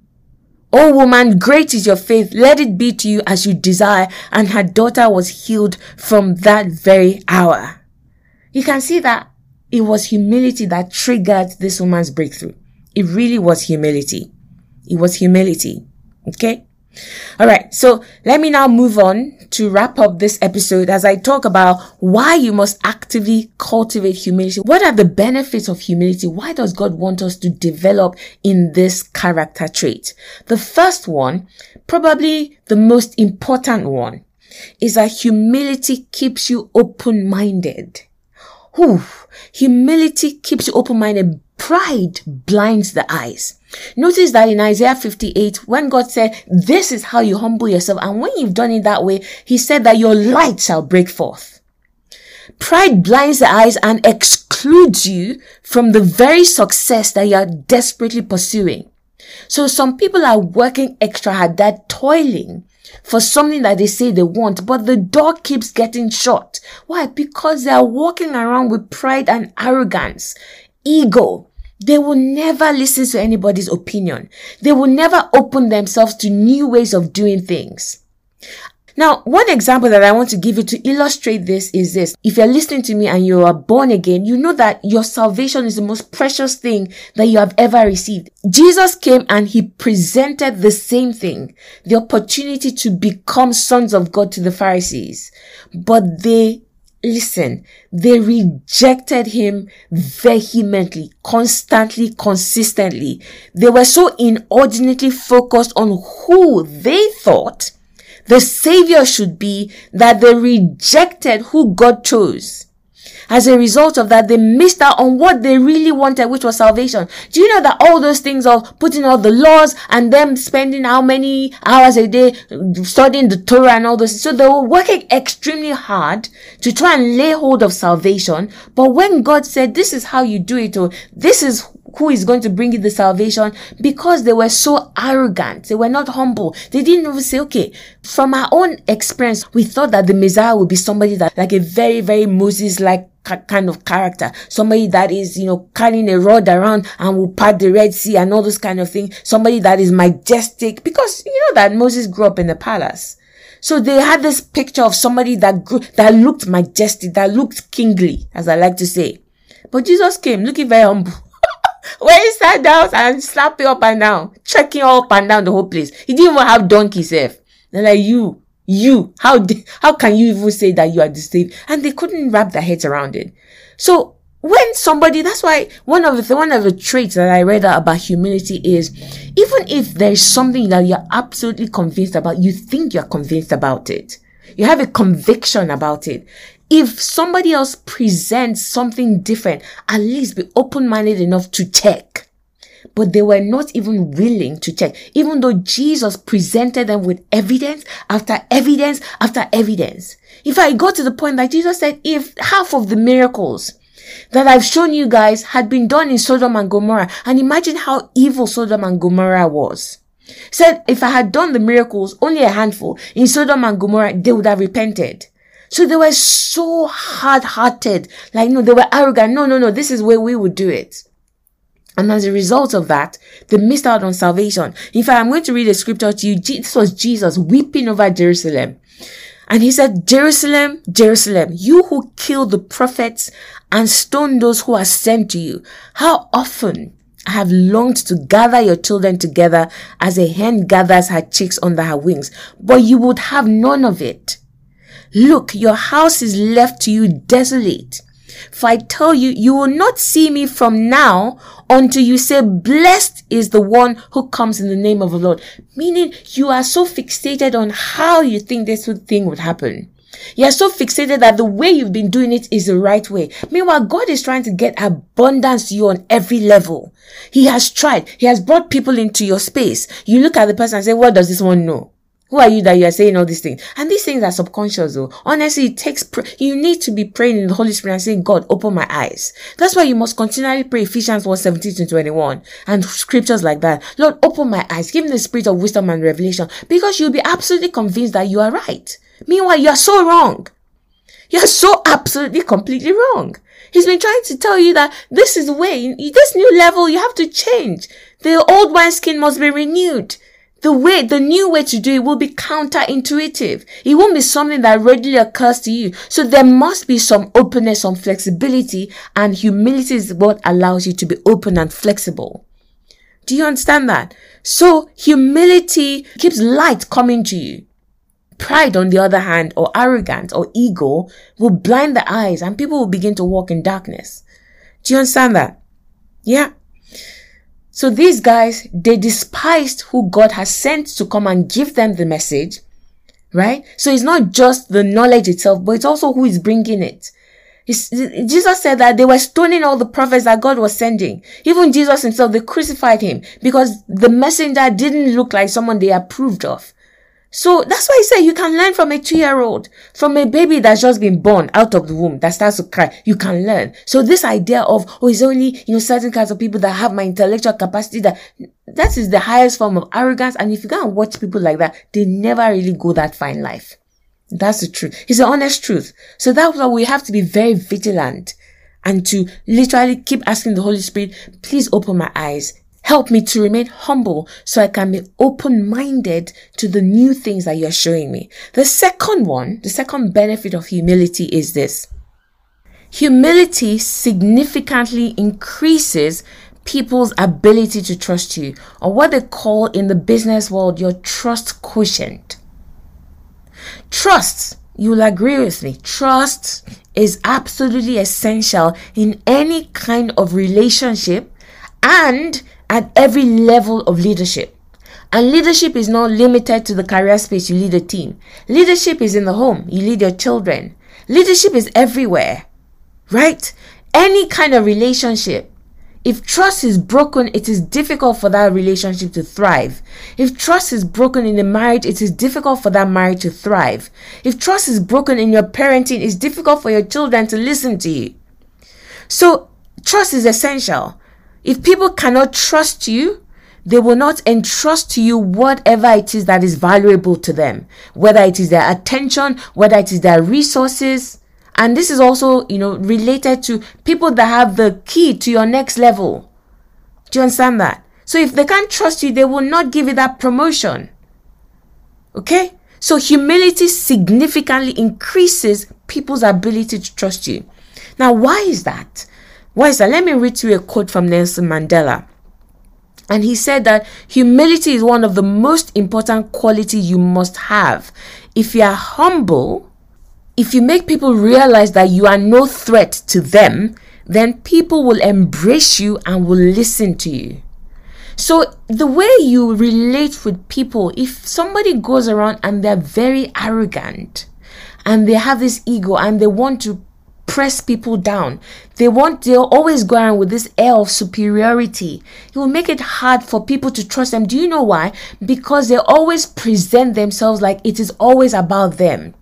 Oh woman, great is your faith. Let it be to you as you desire. And her daughter was healed from that very hour. You can see that it was humility that triggered this woman's breakthrough. It really was humility. It was humility. Okay. All right. So let me now move on to wrap up this episode as I talk about why you must actively cultivate humility. What are the benefits of humility? Why does God want us to develop in this character trait? The first one, probably the most important one, is that humility keeps you open-minded. Whew. Humility keeps you open-minded Pride blinds the eyes. Notice that in Isaiah 58, when God said, this is how you humble yourself. And when you've done it that way, he said that your light shall break forth. Pride blinds the eyes and excludes you from the very success that you are desperately pursuing. So some people are working extra hard, they're toiling for something that they say they want, but the door keeps getting shut. Why? Because they are walking around with pride and arrogance, ego, they will never listen to anybody's opinion. They will never open themselves to new ways of doing things. Now, one example that I want to give you to illustrate this is this. If you're listening to me and you are born again, you know that your salvation is the most precious thing that you have ever received. Jesus came and he presented the same thing, the opportunity to become sons of God to the Pharisees, but they Listen, they rejected him vehemently, constantly, consistently. They were so inordinately focused on who they thought the savior should be that they rejected who God chose. As a result of that, they missed out on what they really wanted, which was salvation. Do you know that all those things of putting all the laws and them spending how many hours a day studying the Torah and all those, so they were working extremely hard to try and lay hold of salvation. But when God said, this is how you do it, or this is who is going to bring you the salvation because they were so arrogant. They were not humble. They didn't even say, okay, from our own experience, we thought that the Messiah would be somebody that like a very, very Moses-like kind of character. Somebody that is, you know, carrying a rod around and will part the Red Sea and all those kind of things. Somebody that is majestic because you know that Moses grew up in the palace. So they had this picture of somebody that grew, that looked majestic, that looked kingly, as I like to say. But Jesus came looking very humble. When he sat down and slapping up and down, checking up and down the whole place. He didn't even have donkey self. They're like, you, you, how, how can you even say that you are deceived? And they couldn't wrap their heads around it. So when somebody, that's why one of the, one of the traits that I read about humility is, even if there's something that you're absolutely convinced about, you think you're convinced about it. You have a conviction about it. If somebody else presents something different, at least be open-minded enough to check. But they were not even willing to check, even though Jesus presented them with evidence after evidence after evidence. If I go to the point that Jesus said, if half of the miracles that I've shown you guys had been done in Sodom and Gomorrah, and imagine how evil Sodom and Gomorrah was. Said if I had done the miracles, only a handful in Sodom and Gomorrah, they would have repented. So they were so hard hearted. Like, no, they were arrogant. No, no, no, this is where we would do it. And as a result of that, they missed out on salvation. In fact, I'm going to read a scripture to you. This was Jesus weeping over Jerusalem. And he said, Jerusalem, Jerusalem, you who kill the prophets and stone those who are sent to you. How often I have longed to gather your children together as a hen gathers her chicks under her wings, but you would have none of it. Look, your house is left to you desolate. For I tell you, you will not see me from now until you say, blessed is the one who comes in the name of the Lord. Meaning you are so fixated on how you think this thing would happen. You are so fixated that the way you've been doing it is the right way. Meanwhile, God is trying to get abundance to you on every level. He has tried. He has brought people into your space. You look at the person and say, what does this one know? Who are you that you are saying all these things? And these things are subconscious though. Honestly, it takes, pr- you need to be praying in the Holy Spirit and saying, God, open my eyes. That's why you must continually pray Ephesians 1, 17 to 21 and scriptures like that. Lord, open my eyes. Give me the spirit of wisdom and revelation because you'll be absolutely convinced that you are right. Meanwhile, you are so wrong. You're so absolutely completely wrong. He's been trying to tell you that this is the way, this new level, you have to change. The old wineskin must be renewed the way, the new way to do it will be counterintuitive. It won't be something that readily occurs to you. So there must be some openness, some flexibility, and humility is what allows you to be open and flexible. Do you understand that? So humility keeps light coming to you. Pride, on the other hand, or arrogance or ego will blind the eyes and people will begin to walk in darkness. Do you understand that? Yeah. So these guys, they despised who God has sent to come and give them the message, right? So it's not just the knowledge itself, but it's also who is bringing it. It's, Jesus said that they were stoning all the prophets that God was sending. Even Jesus himself, they crucified him because the messenger didn't look like someone they approved of. So that's why I say you can learn from a two-year-old, from a baby that's just been born out of the womb that starts to cry. You can learn. So this idea of, oh, it's only, you know, certain kinds of people that have my intellectual capacity that, that is the highest form of arrogance. And if you go and watch people like that, they never really go that fine life. That's the truth. It's the honest truth. So that's why we have to be very vigilant and to literally keep asking the Holy Spirit, please open my eyes. Help me to remain humble so I can be open-minded to the new things that you're showing me. The second one, the second benefit of humility is this. Humility significantly increases people's ability to trust you, or what they call in the business world your trust quotient. Trust, you'll agree with me, trust is absolutely essential in any kind of relationship and at every level of leadership. And leadership is not limited to the career space you lead a team. Leadership is in the home, you lead your children. Leadership is everywhere, right? Any kind of relationship. If trust is broken, it is difficult for that relationship to thrive. If trust is broken in a marriage, it is difficult for that marriage to thrive. If trust is broken in your parenting, it's difficult for your children to listen to you. So, trust is essential. If people cannot trust you, they will not entrust to you whatever it is that is valuable to them, whether it is their attention, whether it is their resources. And this is also, you know, related to people that have the key to your next level. Do you understand that? So if they can't trust you, they will not give you that promotion. Okay? So humility significantly increases people's ability to trust you. Now, why is that? Why is that? Let me read to you a quote from Nelson Mandela. And he said that humility is one of the most important qualities you must have. If you are humble, if you make people realize that you are no threat to them, then people will embrace you and will listen to you. So, the way you relate with people, if somebody goes around and they're very arrogant, and they have this ego and they want to press people down. They want, they'll always go around with this air of superiority. It will make it hard for people to trust them. Do you know why? Because they always present themselves like it is always about them.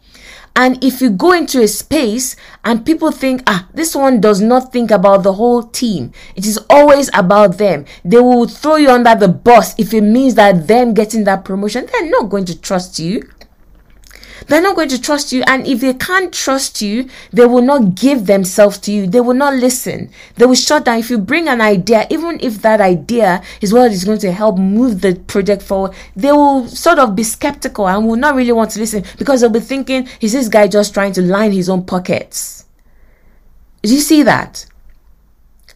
And if you go into a space and people think, ah, this one does not think about the whole team, it is always about them, they will throw you under the bus if it means that them getting that promotion, they're not going to trust you. They're not going to trust you. And if they can't trust you, they will not give themselves to you. They will not listen. They will shut down. If you bring an idea, even if that idea is what is going to help move the project forward, they will sort of be skeptical and will not really want to listen because they'll be thinking, is this guy just trying to line his own pockets? Do you see that?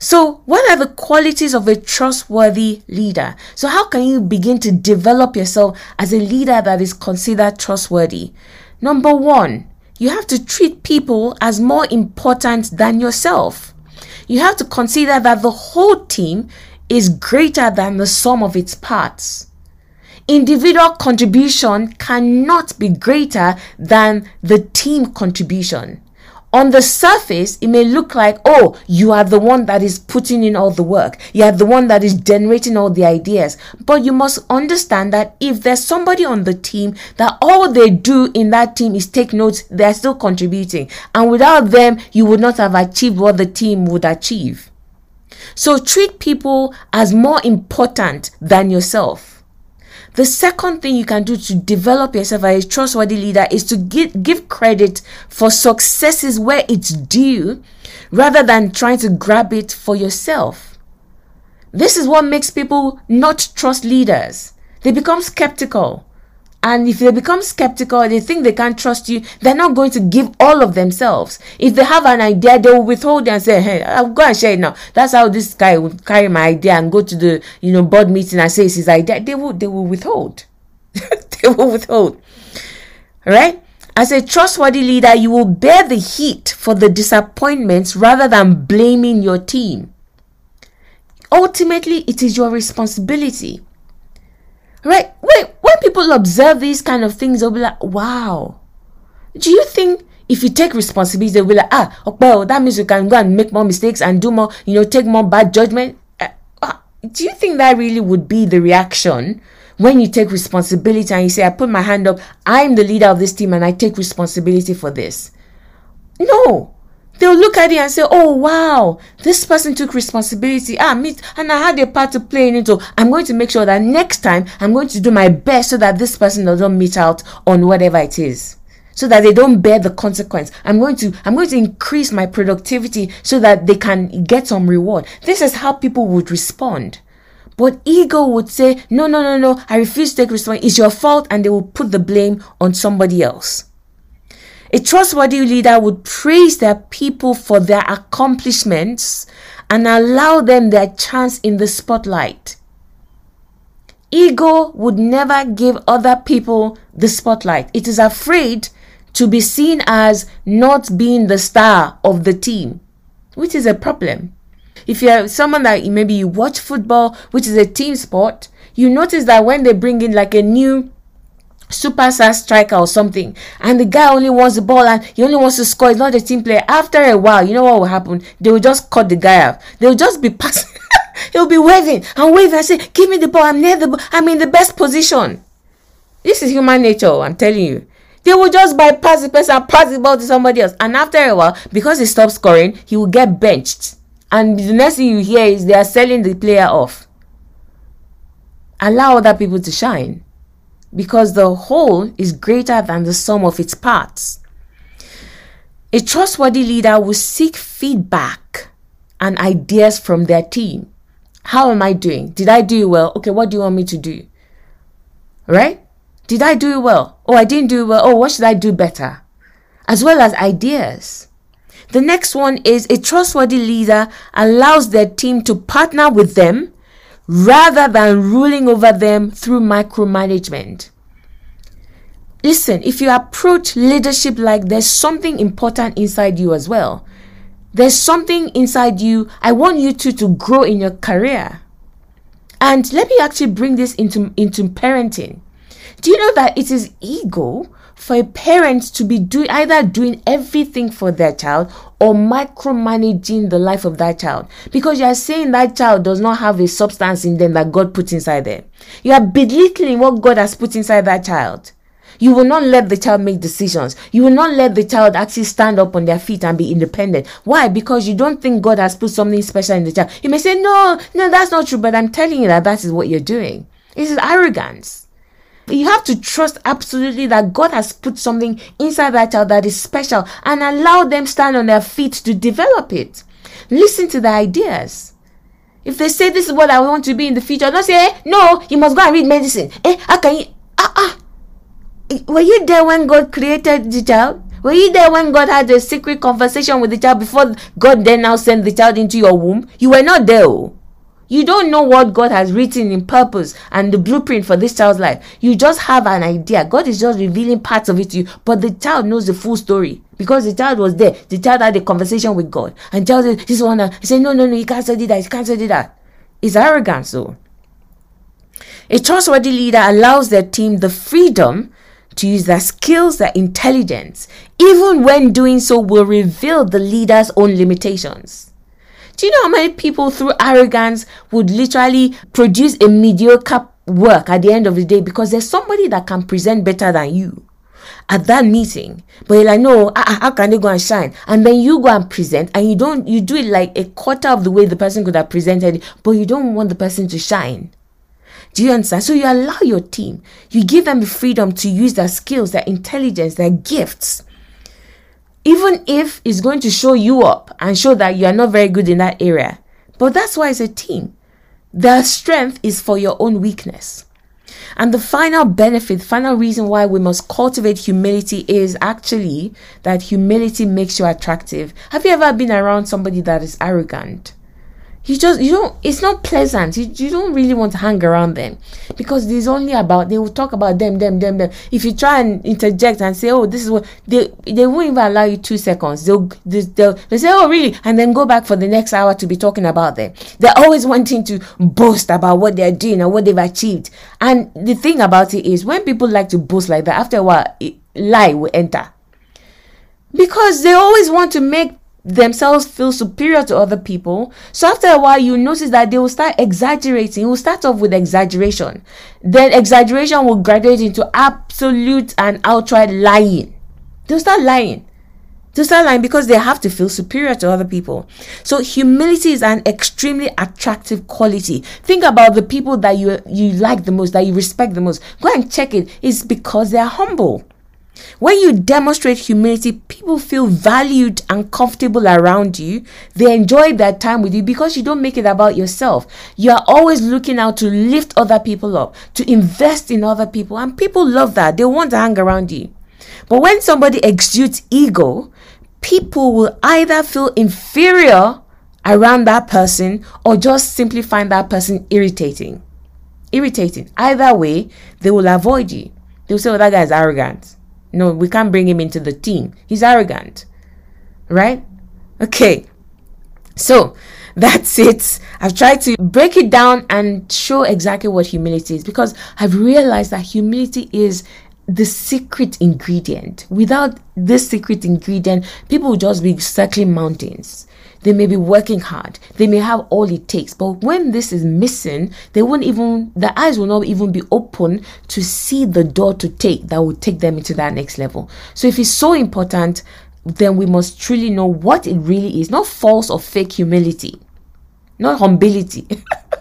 So, what are the qualities of a trustworthy leader? So, how can you begin to develop yourself as a leader that is considered trustworthy? Number one, you have to treat people as more important than yourself. You have to consider that the whole team is greater than the sum of its parts. Individual contribution cannot be greater than the team contribution on the surface, it may look like, oh, you are the one that is putting in all the work. You are the one that is generating all the ideas. But you must understand that if there's somebody on the team that all they do in that team is take notes, they're still contributing. And without them, you would not have achieved what the team would achieve. So treat people as more important than yourself. The second thing you can do to develop yourself as a trustworthy leader is to give, give credit for successes where it's due rather than trying to grab it for yourself. This is what makes people not trust leaders. They become skeptical. And if they become skeptical, they think they can't trust you, they're not going to give all of themselves. If they have an idea, they will withhold and say, Hey, I'll go and share it now. That's how this guy would carry my idea and go to the you know board meeting and say it's his idea. They will they will withhold. (laughs) they will withhold. Right? As a trustworthy leader, you will bear the heat for the disappointments rather than blaming your team. Ultimately, it is your responsibility. Right? Wait, when people observe these kind of things, they'll be like, wow. Do you think if you take responsibility, they'll be like, ah, well, that means you can go and make more mistakes and do more, you know, take more bad judgment? Uh, uh, do you think that really would be the reaction when you take responsibility and you say, I put my hand up, I'm the leader of this team and I take responsibility for this? No they'll look at it and say, "Oh wow, this person took responsibility. Ah, me, and I had a part to play in it. So I'm going to make sure that next time I'm going to do my best so that this person doesn't miss out on whatever it is." so that they don't bear the consequence i'm going to i'm going to increase my productivity so that they can get some reward this is how people would respond but ego would say no no no no i refuse to take responsibility it's your fault and they will put the blame on somebody else a trustworthy leader would praise their people for their accomplishments and allow them their chance in the spotlight. Ego would never give other people the spotlight. It is afraid to be seen as not being the star of the team, which is a problem. If you're someone that maybe you watch football, which is a team sport, you notice that when they bring in like a new superstar striker or something. And the guy only wants the ball and he only wants to score. He's not a team player. After a while you know what will happen? They will just cut the guy off. They'll just be (laughs) passing. He'll be waving and waving and say give me the ball. I'm near the ball. I'm in the best position. This is human nature i'm telling you. They will just bypass the person and pass the ball to somebody else. And after a while because he stops scoring he will get benched. And the next thing you hear is they are selling the player off. Allow other people to shine because the whole is greater than the sum of its parts. A trustworthy leader will seek feedback and ideas from their team. How am I doing? Did I do well? Okay, what do you want me to do? Right? Did I do well? Oh, I didn't do well. Oh, what should I do better? As well as ideas. The next one is a trustworthy leader allows their team to partner with them rather than ruling over them through micromanagement. Listen, if you approach leadership like there's something important inside you as well, there's something inside you. I want you to, to grow in your career. And let me actually bring this into, into parenting. Do you know that it is ego for a parent to be doing either doing everything for their child or micromanaging the life of that child because you are saying that child does not have a substance in them that God put inside them. You are belittling what God has put inside that child. You will not let the child make decisions. You will not let the child actually stand up on their feet and be independent. Why? Because you don't think God has put something special in the child. You may say, No, no, that's not true, but I'm telling you that that is what you're doing. This is arrogance. You have to trust absolutely that God has put something inside that child that is special and allow them stand on their feet to develop it. Listen to the ideas. If they say this is what I want to be in the future, don't say, no, you must go and read medicine. Eh, how can you? Ah, ah. Were you there when God created the child? Were you there when God had a secret conversation with the child before God then now sent the child into your womb? You were not there. Oh. You don't know what God has written in purpose and the blueprint for this child's life. You just have an idea. God is just revealing parts of it to you, but the child knows the full story because the child was there. The child had a conversation with God and child said, This one, uh, he said, No, no, no, you can't study that, you can't study that. It's arrogance, though. A trustworthy leader allows their team the freedom to use their skills, their intelligence, even when doing so will reveal the leader's own limitations. Do you know how many people through arrogance would literally produce a mediocre work at the end of the day? Because there's somebody that can present better than you at that meeting. But you're like no uh, how can they go and shine? And then you go and present and you don't you do it like a quarter of the way the person could have presented but you don't want the person to shine. Do you understand? So you allow your team. You give them the freedom to use their skills their intelligence their gifts even if it's going to show you up and show that you are not very good in that area. But that's why it's a team. Their strength is for your own weakness. And the final benefit, final reason why we must cultivate humility is actually that humility makes you attractive. Have you ever been around somebody that is arrogant? You just you don't it's not pleasant. You, you don't really want to hang around them because there's only about they will talk about them them them them. If you try and interject and say oh this is what they they won't even allow you two seconds. They'll they'll, they'll say oh really? And then go back for the next hour to be talking about them. They're always wanting to boast about what they're doing and what they've achieved. And the thing about it is when people like to boast like that after a while it, lie will enter. Because they always want to make themselves feel superior to other people. So after a while, you notice that they will start exaggerating. It will start off with exaggeration. Then exaggeration will graduate into absolute and outright lying. They'll start lying. They'll start lying because they have to feel superior to other people. So humility is an extremely attractive quality. Think about the people that you you like the most, that you respect the most. Go and check it. It's because they are humble. When you demonstrate humility, people feel valued and comfortable around you. They enjoy their time with you because you don't make it about yourself. You are always looking out to lift other people up, to invest in other people, and people love that. They want to hang around you. But when somebody exudes ego, people will either feel inferior around that person or just simply find that person irritating. Irritating. Either way, they will avoid you. They'll say, Oh, that guy is arrogant no, we can't bring him into the team. He's arrogant. Right? Okay. So (laughs) that's it. I've tried to break it down and show exactly what humility is because I've realized that humility is the secret ingredient. Without this secret ingredient, people would just be circling mountains. They may be working hard. They may have all it takes. But when this is missing, they won't even, the eyes will not even be open to see the door to take that will take them into that next level. So if it's so important, then we must truly know what it really is, not false or fake humility, not humility. (laughs)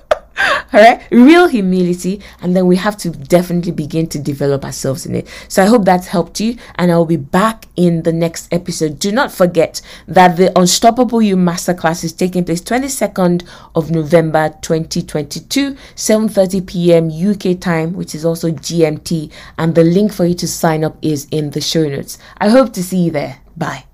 all right real humility and then we have to definitely begin to develop ourselves in it. So i hope that's helped you and i'll be back in the next episode. Do not forget that the unstoppable you masterclass is taking place 22nd of november 2022 7:30 p.m uk time which is also gmt and the link for you to sign up is in the show notes. I hope to see you there. Bye